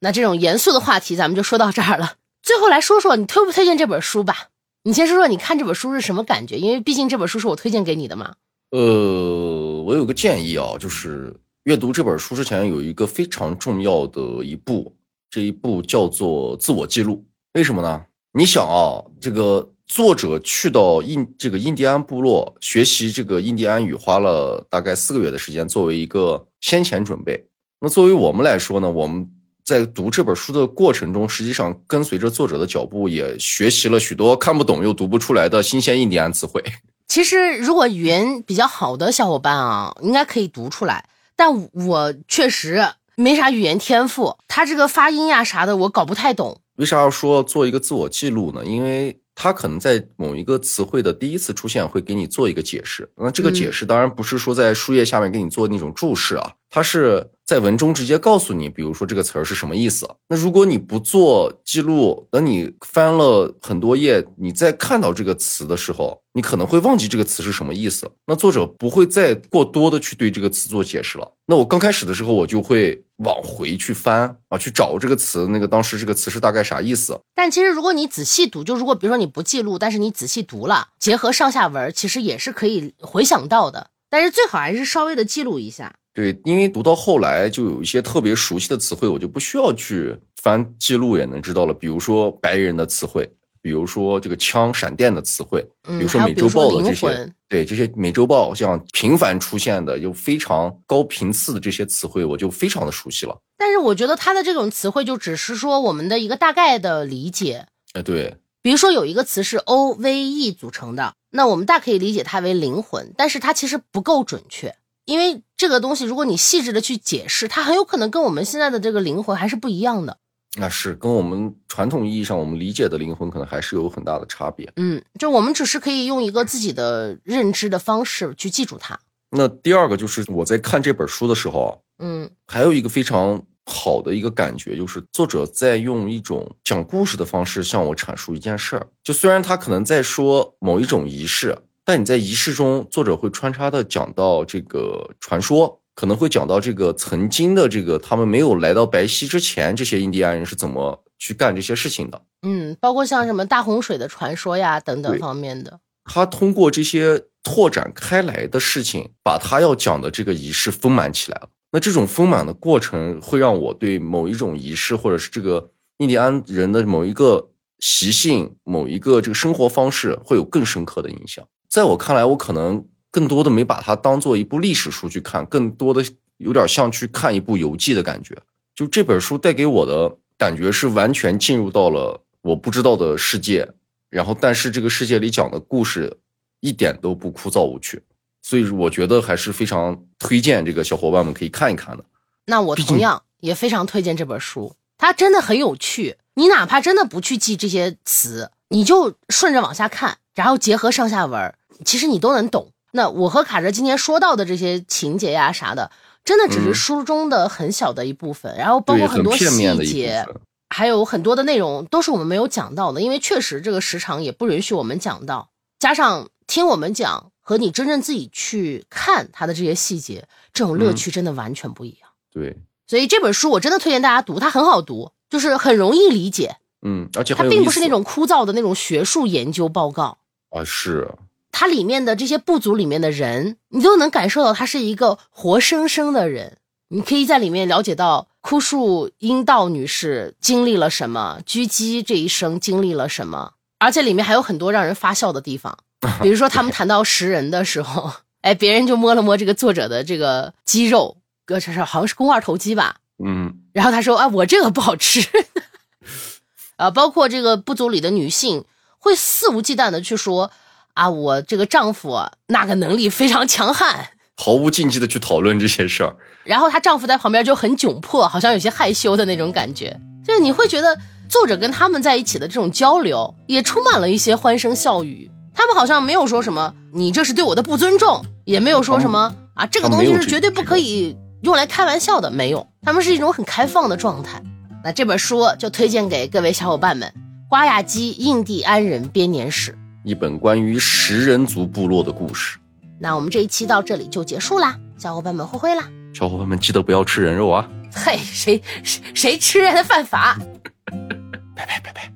那这种严肃的话题，咱们就说到这儿了。最后来说说你推不推荐这本书吧？你先说说你看这本书是什么感觉？因为毕竟这本书是我推荐给你的嘛。呃，我有个建议啊，就是阅读这本书之前有一个非常重要的一步，这一步叫做自我记录。为什么呢？你想啊，这个作者去到印这个印第安部落学习这个印第安语，花了大概四个月的时间，作为一个先前准备。那作为我们来说呢，我们在读这本书的过程中，实际上跟随着作者的脚步，也学习了许多看不懂又读不出来的新鲜印第安词汇。[LAUGHS] 其实，如果语言比较好的小伙伴啊，应该可以读出来。但我确实没啥语言天赋，他这个发音呀啥的我搞不太懂。为啥要说做一个自我记录呢？因为他可能在某一个词汇的第一次出现会给你做一个解释。那这个解释当然不是说在书页下面给你做那种注释啊，它是在文中直接告诉你，比如说这个词儿是什么意思。那如果你不做记录，等你翻了很多页，你再看到这个词的时候，你可能会忘记这个词是什么意思。那作者不会再过多的去对这个词做解释了。那我刚开始的时候，我就会往回去翻啊，去找这个词，那个当时这个词是大概啥意思。但其实如果你仔细读，就如果比如说你不记录，但是你仔细读了，结合上下文，其实也是可以回想到的。但是最好还是稍微的记录一下。对，因为读到后来就有一些特别熟悉的词汇，我就不需要去翻记录也能知道了。比如说白人的词汇，比如说这个枪、闪电的词汇，比如说美洲豹的这些，对这些美洲豹像频繁出现的又非常高频次的这些词汇，我就非常的熟悉了。但是我觉得它的这种词汇就只是说我们的一个大概的理解。哎，对，比如说有一个词是 O V E 组成的，那我们大可以理解它为灵魂，但是它其实不够准确。因为这个东西，如果你细致的去解释，它很有可能跟我们现在的这个灵魂还是不一样的。那是跟我们传统意义上我们理解的灵魂可能还是有很大的差别。嗯，就我们只是可以用一个自己的认知的方式去记住它。那第二个就是我在看这本书的时候，嗯，还有一个非常好的一个感觉，就是作者在用一种讲故事的方式向我阐述一件事儿。就虽然他可能在说某一种仪式。但你在仪式中，作者会穿插的讲到这个传说，可能会讲到这个曾经的这个他们没有来到白溪之前，这些印第安人是怎么去干这些事情的。嗯，包括像什么大洪水的传说呀等等方面的。他通过这些拓展开来的事情，把他要讲的这个仪式丰满起来了。那这种丰满的过程，会让我对某一种仪式，或者是这个印第安人的某一个习性、某一个这个生活方式，会有更深刻的影响。在我看来，我可能更多的没把它当做一部历史书去看，更多的有点像去看一部游记的感觉。就这本书带给我的感觉是完全进入到了我不知道的世界，然后但是这个世界里讲的故事一点都不枯燥无趣，所以我觉得还是非常推荐这个小伙伴们可以看一看的。那我同样也非常推荐这本书，它真的很有趣。你哪怕真的不去记这些词，你就顺着往下看，然后结合上下文。其实你都能懂。那我和卡哲今天说到的这些情节呀啥的，真的只是书中的很小的一部分，然后包括很多细节，还有很多的内容都是我们没有讲到的，因为确实这个时长也不允许我们讲到。加上听我们讲和你真正自己去看它的这些细节，这种乐趣真的完全不一样。对，所以这本书我真的推荐大家读，它很好读，就是很容易理解。嗯，而且它并不是那种枯燥的那种学术研究报告啊，是。它里面的这些部族里面的人，你都能感受到他是一个活生生的人。你可以在里面了解到枯树阴道女士经历了什么，狙击这一生经历了什么，而且里面还有很多让人发笑的地方。[LAUGHS] 比如说他们谈到食人的时候，哎，别人就摸了摸这个作者的这个肌肉，哥这是好像是肱二头肌吧？嗯，然后他说啊，我这个不好吃。啊，[LAUGHS] 包括这个部族里的女性会肆无忌惮的去说。啊，我这个丈夫那个能力非常强悍，毫无禁忌的去讨论这些事儿。然后她丈夫在旁边就很窘迫，好像有些害羞的那种感觉。就是你会觉得作者跟他们在一起的这种交流，也充满了一些欢声笑语。他们好像没有说什么“你这是对我的不尊重”，也没有说什么“啊，这个东西是绝对不可以用来开玩笑的”。没有，他们是一种很开放的状态。那这本书就推荐给各位小伙伴们，《瓜亚基印第安人编年史》。一本关于食人族部落的故事。那我们这一期到这里就结束啦，小伙伴们，挥挥啦！小伙伴们记得不要吃人肉啊！嘿，谁谁谁吃人的犯法！拜拜拜拜。